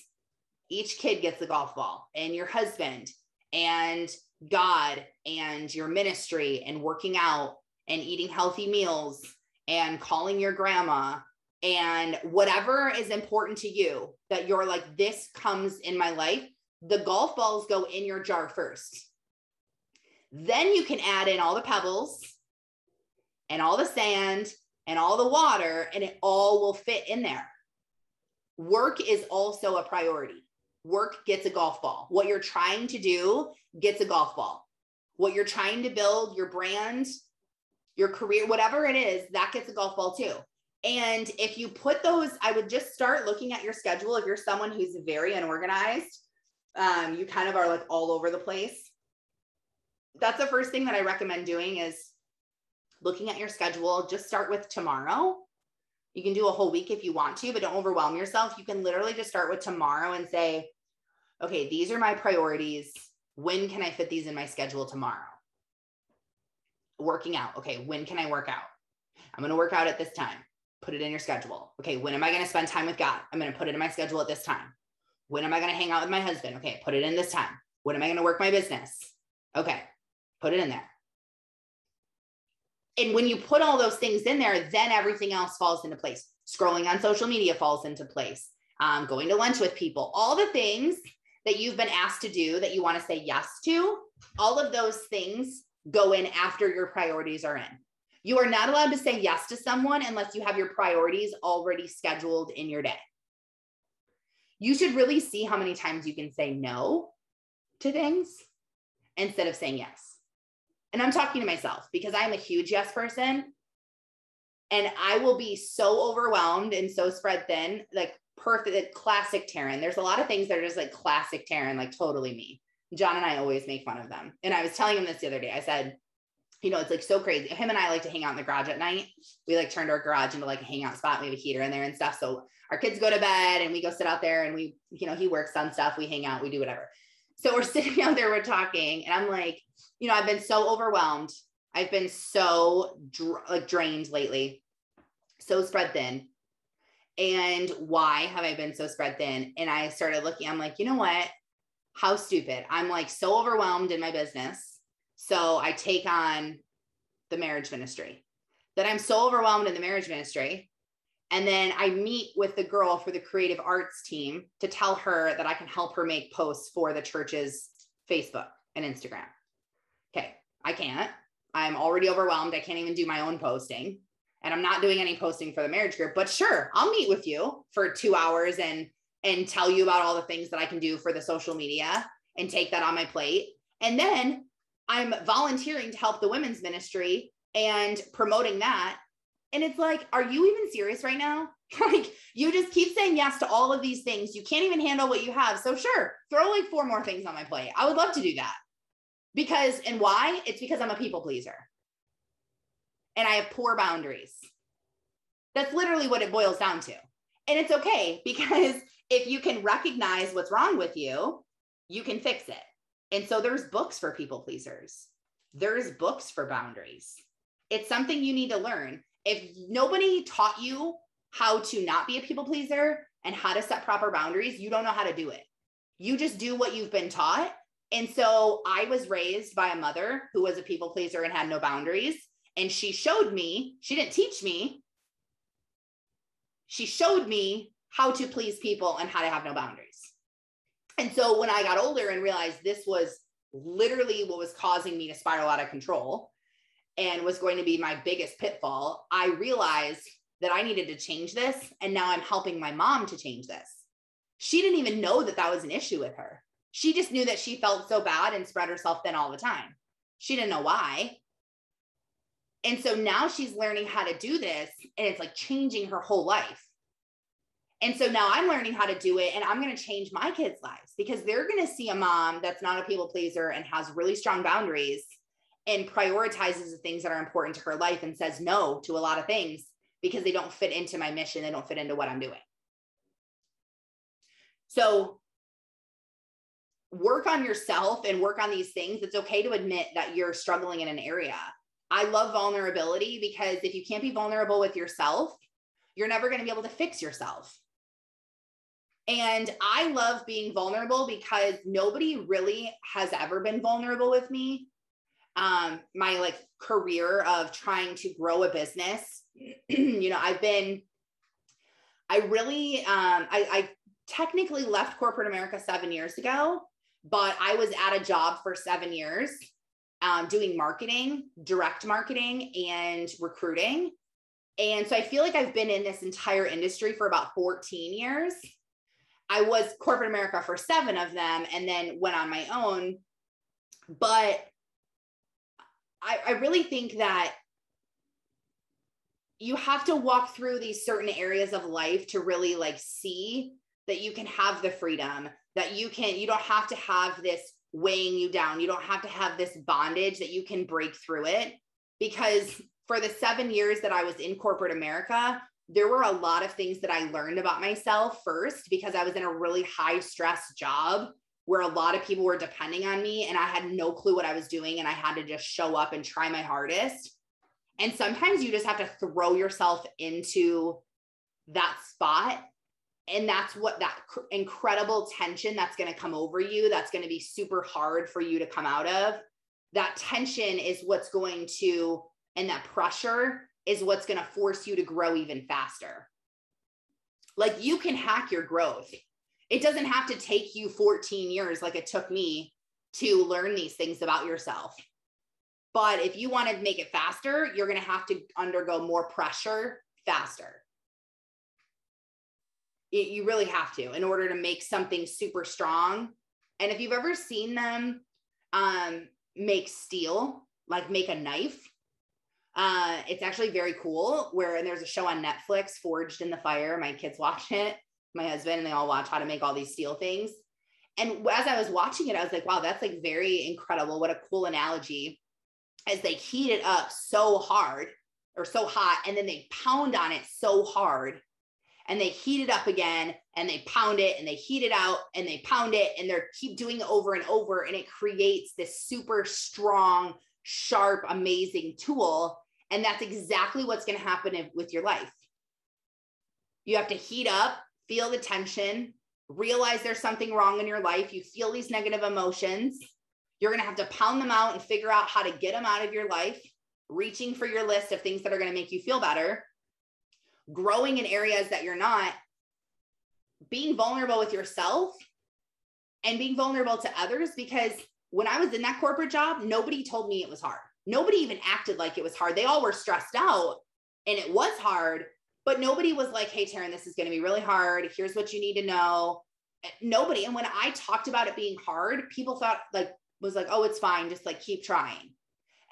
each kid gets a golf ball, and your husband, and God, and your ministry, and working out, and eating healthy meals and calling your grandma and whatever is important to you that you're like, this comes in my life, the golf balls go in your jar first. Then you can add in all the pebbles and all the sand and all the water, and it all will fit in there. Work is also a priority. Work gets a golf ball. What you're trying to do gets a golf ball. What you're trying to build, your brand, your career, whatever it is, that gets a golf ball too. And if you put those, I would just start looking at your schedule. If you're someone who's very unorganized, um, you kind of are like all over the place. That's the first thing that I recommend doing is looking at your schedule. Just start with tomorrow. You can do a whole week if you want to, but don't overwhelm yourself. You can literally just start with tomorrow and say, okay, these are my priorities. When can I fit these in my schedule tomorrow? working out. Okay, when can I work out? I'm going to work out at this time. Put it in your schedule. Okay, when am I going to spend time with God? I'm going to put it in my schedule at this time. When am I going to hang out with my husband? Okay, put it in this time. When am I going to work my business? Okay, put it in there. And when you put all those things in there, then everything else falls into place. Scrolling on social media falls into place. Um, going to lunch with people, all the things that you've been asked to do that you want to say yes to, all of those things go in after your priorities are in. You are not allowed to say yes to someone unless you have your priorities already scheduled in your day. You should really see how many times you can say no to things instead of saying yes. and I'm talking to myself because I'm a huge yes person. And I will be so overwhelmed and so spread thin, like perfect, classic Taryn. There's a lot of things that are just like classic Taryn, like totally me. John and I always make fun of them. And I was telling him this the other day. I said, you know, it's like so crazy. Him and I like to hang out in the garage at night. We like turned our garage into like a hangout spot. We have a heater in there and stuff. So our kids go to bed and we go sit out there and we, you know, he works on stuff. We hang out, we do whatever. So we're sitting out there, we're talking, and I'm like, you know, I've been so overwhelmed. I've been so dr- like drained lately, so spread thin. And why have I been so spread thin? And I started looking, I'm like, you know what? How stupid. I'm like so overwhelmed in my business so I take on the marriage ministry. That I'm so overwhelmed in the marriage ministry. And then I meet with the girl for the creative arts team to tell her that I can help her make posts for the church's Facebook and Instagram. Okay, I can't. I'm already overwhelmed. I can't even do my own posting. And I'm not doing any posting for the marriage group, but sure, I'll meet with you for 2 hours and and tell you about all the things that I can do for the social media and take that on my plate. And then I'm volunteering to help the women's ministry and promoting that. And it's like, are you even serious right now? like, you just keep saying yes to all of these things. You can't even handle what you have. So, sure, throw like four more things on my plate. I would love to do that. Because, and why? It's because I'm a people pleaser and I have poor boundaries. That's literally what it boils down to. And it's okay because if you can recognize what's wrong with you, you can fix it. And so there's books for people pleasers. There's books for boundaries. It's something you need to learn. If nobody taught you how to not be a people pleaser and how to set proper boundaries, you don't know how to do it. You just do what you've been taught. And so I was raised by a mother who was a people pleaser and had no boundaries. And she showed me, she didn't teach me, she showed me how to please people and how to have no boundaries. And so when I got older and realized this was literally what was causing me to spiral out of control and was going to be my biggest pitfall, I realized that I needed to change this. And now I'm helping my mom to change this. She didn't even know that that was an issue with her. She just knew that she felt so bad and spread herself thin all the time. She didn't know why. And so now she's learning how to do this and it's like changing her whole life. And so now I'm learning how to do it and I'm going to change my kids' lives because they're going to see a mom that's not a people pleaser and has really strong boundaries and prioritizes the things that are important to her life and says no to a lot of things because they don't fit into my mission, they don't fit into what I'm doing. So work on yourself and work on these things. It's okay to admit that you're struggling in an area. I love vulnerability because if you can't be vulnerable with yourself, you're never going to be able to fix yourself. And I love being vulnerable because nobody really has ever been vulnerable with me. Um, my like career of trying to grow a business, you know, I've been, I really, um, I, I technically left corporate America seven years ago, but I was at a job for seven years um, doing marketing, direct marketing, and recruiting. And so I feel like I've been in this entire industry for about 14 years. I was corporate America for seven of them and then went on my own. But I, I really think that you have to walk through these certain areas of life to really like see that you can have the freedom that you can you don't have to have this weighing you down. You don't have to have this bondage that you can break through it. Because for the 7 years that I was in corporate America there were a lot of things that I learned about myself first because I was in a really high stress job where a lot of people were depending on me and I had no clue what I was doing and I had to just show up and try my hardest. And sometimes you just have to throw yourself into that spot. And that's what that cr- incredible tension that's going to come over you, that's going to be super hard for you to come out of. That tension is what's going to, and that pressure is what's going to force you to grow even faster. Like you can hack your growth. It doesn't have to take you 14 years like it took me to learn these things about yourself. But if you want to make it faster, you're going to have to undergo more pressure faster. It, you really have to in order to make something super strong. And if you've ever seen them um, make steel, like make a knife. Uh, it's actually very cool. Where and there's a show on Netflix, Forged in the Fire. My kids watch it, my husband, and they all watch how to make all these steel things. And as I was watching it, I was like, wow, that's like very incredible. What a cool analogy. As they heat it up so hard or so hot, and then they pound on it so hard, and they heat it up again, and they pound it, and they heat it out, and they pound it, and they're keep doing it over and over, and it creates this super strong, sharp, amazing tool. And that's exactly what's going to happen with your life. You have to heat up, feel the tension, realize there's something wrong in your life. You feel these negative emotions. You're going to have to pound them out and figure out how to get them out of your life, reaching for your list of things that are going to make you feel better, growing in areas that you're not, being vulnerable with yourself and being vulnerable to others. Because when I was in that corporate job, nobody told me it was hard. Nobody even acted like it was hard. They all were stressed out and it was hard, but nobody was like, hey, Taryn, this is going to be really hard. Here's what you need to know. Eh, nobody. And when I talked about it being hard, people thought like, was like, oh, it's fine. Just like keep trying.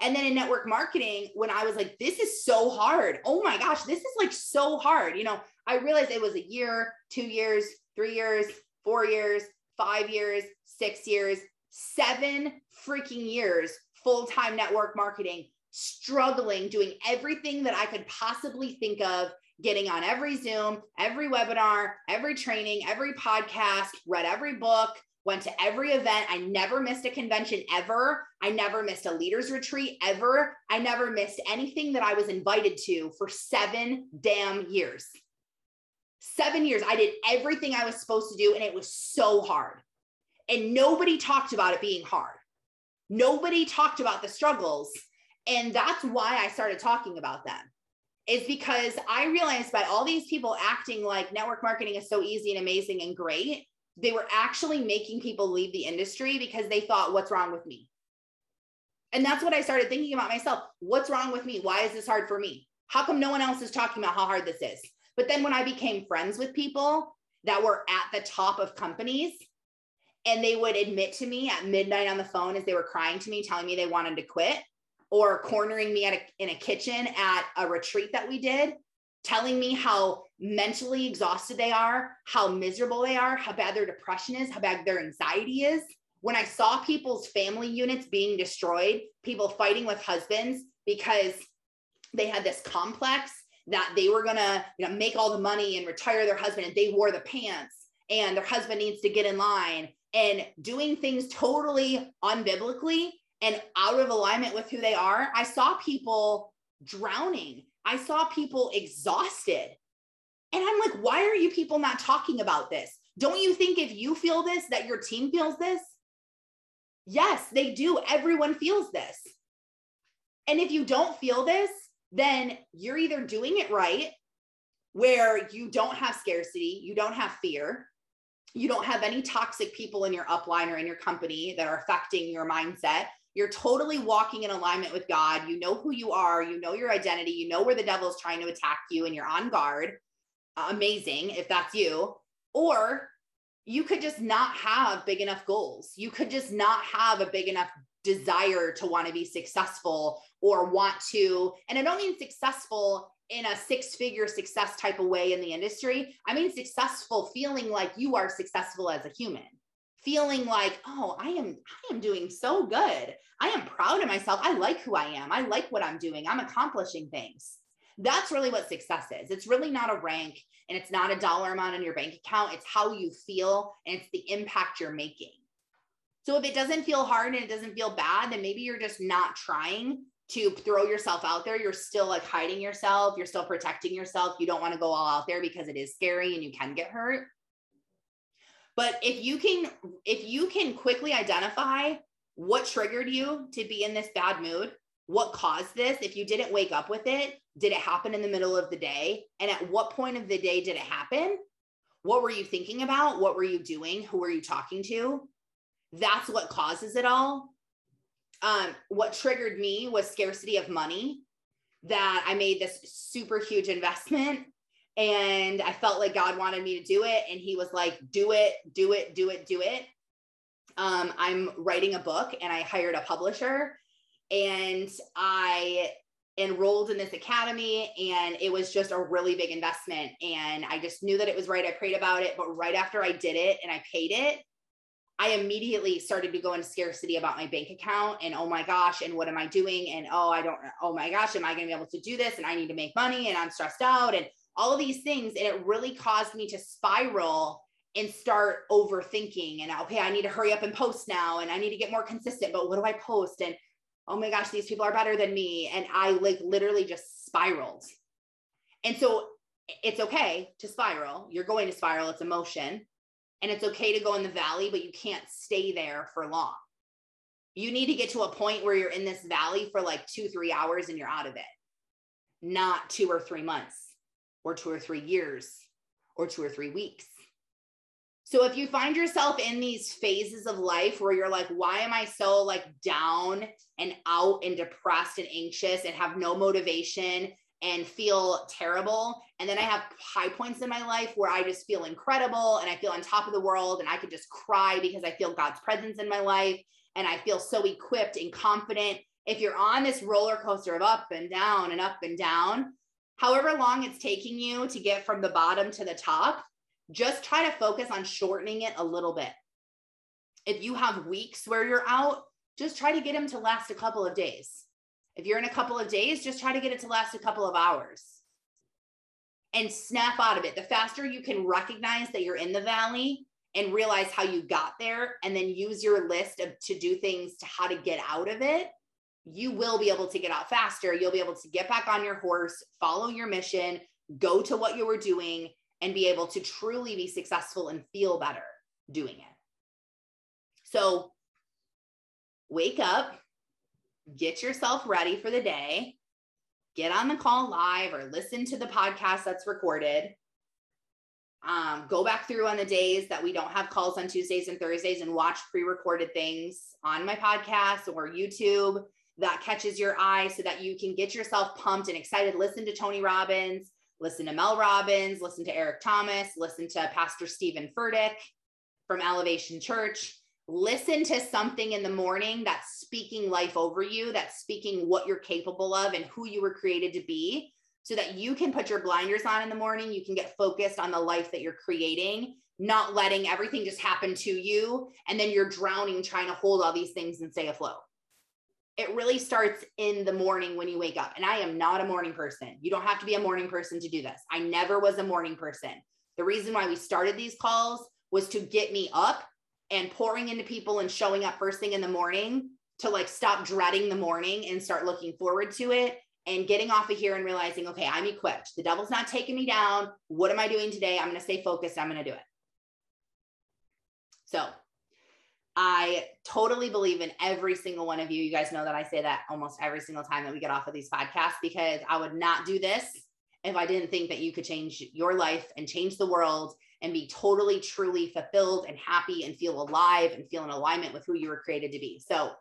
And then in network marketing, when I was like, this is so hard. Oh my gosh, this is like so hard. You know, I realized it was a year, two years, three years, four years, five years, six years, seven freaking years full time network marketing, struggling, doing everything that I could possibly think of getting on every Zoom, every webinar, every training, every podcast, read every book, went to every event. I never missed a convention ever. I never missed a leaders retreat ever. I never missed anything that I was invited to for seven damn years. Seven years. I did everything I was supposed to do, and it was so hard. And nobody talked about it being hard. Nobody talked about the struggles. And that's why I started talking about them is because I realized by all these people acting like network marketing is so easy and amazing and great, they were actually making people leave the industry because they thought, what's wrong with me? And that's what I started thinking about myself. What's wrong with me? Why is this hard for me? How come no one else is talking about how hard this is? But then when I became friends with people that were at the top of companies, and they would admit to me at midnight on the phone as they were crying to me, telling me they wanted to quit, or cornering me at a, in a kitchen at a retreat that we did, telling me how mentally exhausted they are, how miserable they are, how bad their depression is, how bad their anxiety is. When I saw people's family units being destroyed, people fighting with husbands because they had this complex that they were gonna you know, make all the money and retire their husband and they wore the pants and their husband needs to get in line and doing things totally unbiblically and out of alignment with who they are, I saw people drowning. I saw people exhausted. And I'm like, why are you people not talking about this? Don't you think if you feel this, that your team feels this? Yes, they do. Everyone feels this. And if you don't feel this, then you're either doing it right, where you don't have scarcity, you don't have fear, you don't have any toxic people in your upline or in your company that are affecting your mindset. You're totally walking in alignment with God. You know who you are. You know your identity. You know where the devil is trying to attack you, and you're on guard. Uh, amazing if that's you. Or you could just not have big enough goals. You could just not have a big enough desire to want to be successful or want to. And I don't mean successful in a six figure success type of way in the industry. I mean, successful, feeling like you are successful as a human, feeling like, oh, I am, I am doing so good. I am proud of myself. I like who I am. I like what I'm doing. I'm accomplishing things. That's really what success is. It's really not a rank and it's not a dollar amount in your bank account. It's how you feel and it's the impact you're making. So if it doesn't feel hard and it doesn't feel bad, then maybe you're just not trying to throw yourself out there. You're still like hiding yourself. You're still protecting yourself. You don't want to go all out there because it is scary and you can get hurt. But if you can, if you can quickly identify what triggered you to be in this bad mood, what caused this, if you didn't wake up with it, did it happen in the middle of the day? And at what point of the day did it happen? What were you thinking about? What were you doing? Who were you talking to? That's what causes it all um, what triggered me was scarcity of money that I made this super huge investment and I felt like God wanted me to do it. And he was like, do it, do it, do it, do it. Um, I'm writing a book and I hired a publisher and I enrolled in this academy and it was just a really big investment and I just knew that it was right. I prayed about it, but right after I did it and I paid it, I immediately started to go into scarcity about my bank account and oh my gosh, and what am I doing? And oh, I don't, oh my gosh, am I going to be able to do this? And I need to make money and I'm stressed out and all of these things. And it really caused me to spiral and start overthinking. And okay, I need to hurry up and post now and I need to get more consistent. But what do I post? And oh my gosh, these people are better than me. And I like literally just spiraled. And so it's okay to spiral. You're going to spiral, it's emotion. And it's okay to go in the valley, but you can't stay there for long. You need to get to a point where you're in this valley for like two, three hours and you're out of it, not two or three months or two or three years or two or three weeks. So if you find yourself in these phases of life where you're like, why am I so like down and out and depressed and anxious and have no motivation and feel terrible. And then I have high points in my life where I just feel incredible and I feel on top of the world and I could just cry because I feel God's presence in my life and I feel so equipped and confident. If you're on this roller coaster of up and down and up and down, however long it's taking you to get from the bottom to the top, just try to focus on shortening it a little bit. If you have weeks where you're out, just try to get them to last a couple of days. If you're in a couple of days, just try to get it to last a couple of hours and snap out of it. The faster you can recognize that you're in the valley and realize how you got there and then use your list of to do things to how to get out of it, you will be able to get out faster. You'll be able to get back on your horse, follow your mission, go to what you were doing and be able to truly be successful and feel better doing it. So wake up, get yourself ready for the day, get on the call live or listen to the podcast that's recorded. Um, go back through on the days that we don't have calls on Tuesdays and Thursdays and watch pre recorded things on my podcast or YouTube that catches your eye so that you can get yourself pumped and excited. Listen to Tony Robbins, listen to Mel Robbins, listen to Eric Thomas, listen to Pastor Stephen Furtick from Elevation Church listen to something in the morning that's speaking life over you, that's speaking what you're capable of and who you were created to be, so that you can put your blinders on in the morning. You can get focused on the life that you're creating, not letting everything just happen to you. And then you're drowning trying to hold all these things and stay afloat. It really starts in the morning when you wake up. And I am not a morning person. You don't have to be a morning person to do this. I never was a morning person. The reason why we started these calls was to get me up and pouring into people and showing up first thing in the morning to like stop dreading the morning and start looking forward to it and getting off of here and realizing, okay, I'm equipped. The devil's not taking me down. What am I doing today? I'm going to stay focused. I'm going to do it. So I totally believe in every single one of you. You guys know that I say that almost every single time that we get off of these podcasts because I would not do this if I didn't think that you could change your life and change the world and be totally, truly fulfilled and happy and feel alive and feel in alignment with who you were created to be. So,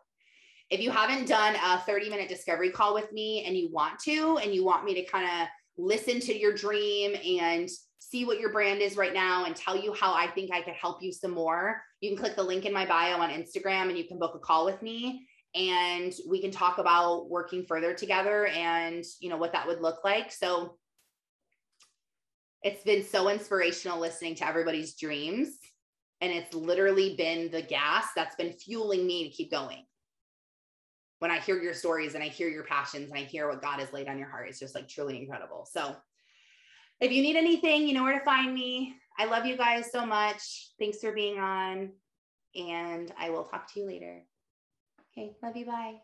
if you haven't done a 30 minute discovery call with me and you want to, and you want me to kind of listen to your dream and see what your brand is right now and tell you how I think I could help you some more, you can click the link in my bio on Instagram and you can book a call with me and we can talk about working further together and you know what that would look like. So it's been so inspirational listening to everybody's dreams. And it's literally been the gas that's been fueling me to keep going. When I hear your stories and I hear your passions and I hear what God has laid on your heart, it's just like truly incredible. So if you need anything, you know where to find me. I love you guys so much. Thanks for being on. And I will talk to you later. Okay, love you. Bye.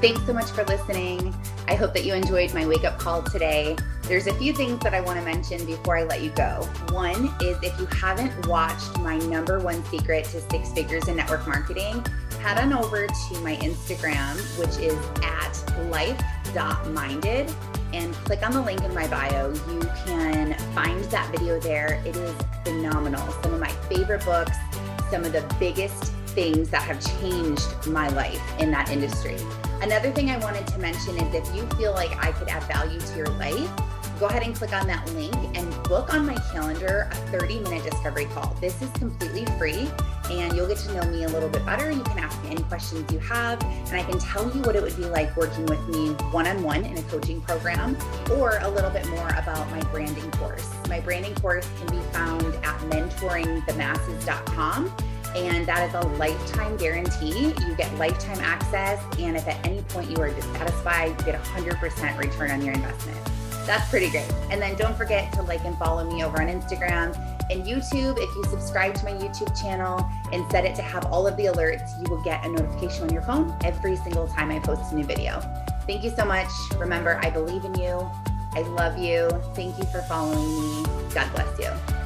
Thanks so much for listening. I hope that you enjoyed my wake up call today. There's a few things that I want to mention before I let you go. One is if you haven't watched my number one secret to six figures in network marketing, head on over to my Instagram, which is at life.minded, and click on the link in my bio. You can find that video there. It is phenomenal. Some of my favorite books, some of the biggest things that have changed my life in that industry. Another thing I wanted to mention is if you feel like I could add value to your life, go ahead and click on that link and book on my calendar a 30 minute discovery call. This is completely free and you'll get to know me a little bit better. You can ask me any questions you have, and I can tell you what it would be like working with me one on one in a coaching program or a little bit more about my branding course. My branding course can be found at mentoringthemasses.com and that is a lifetime guarantee. You get lifetime access, and if at any point you are dissatisfied, you get 100% return on your investment. That's pretty great. And then don't forget to like and follow me over on Instagram and YouTube. If you subscribe to my YouTube channel and set it to have all of the alerts, you will get a notification on your phone every single time I post a new video. Thank you so much. Remember, I believe in you. I love you. Thank you for following me. God bless you.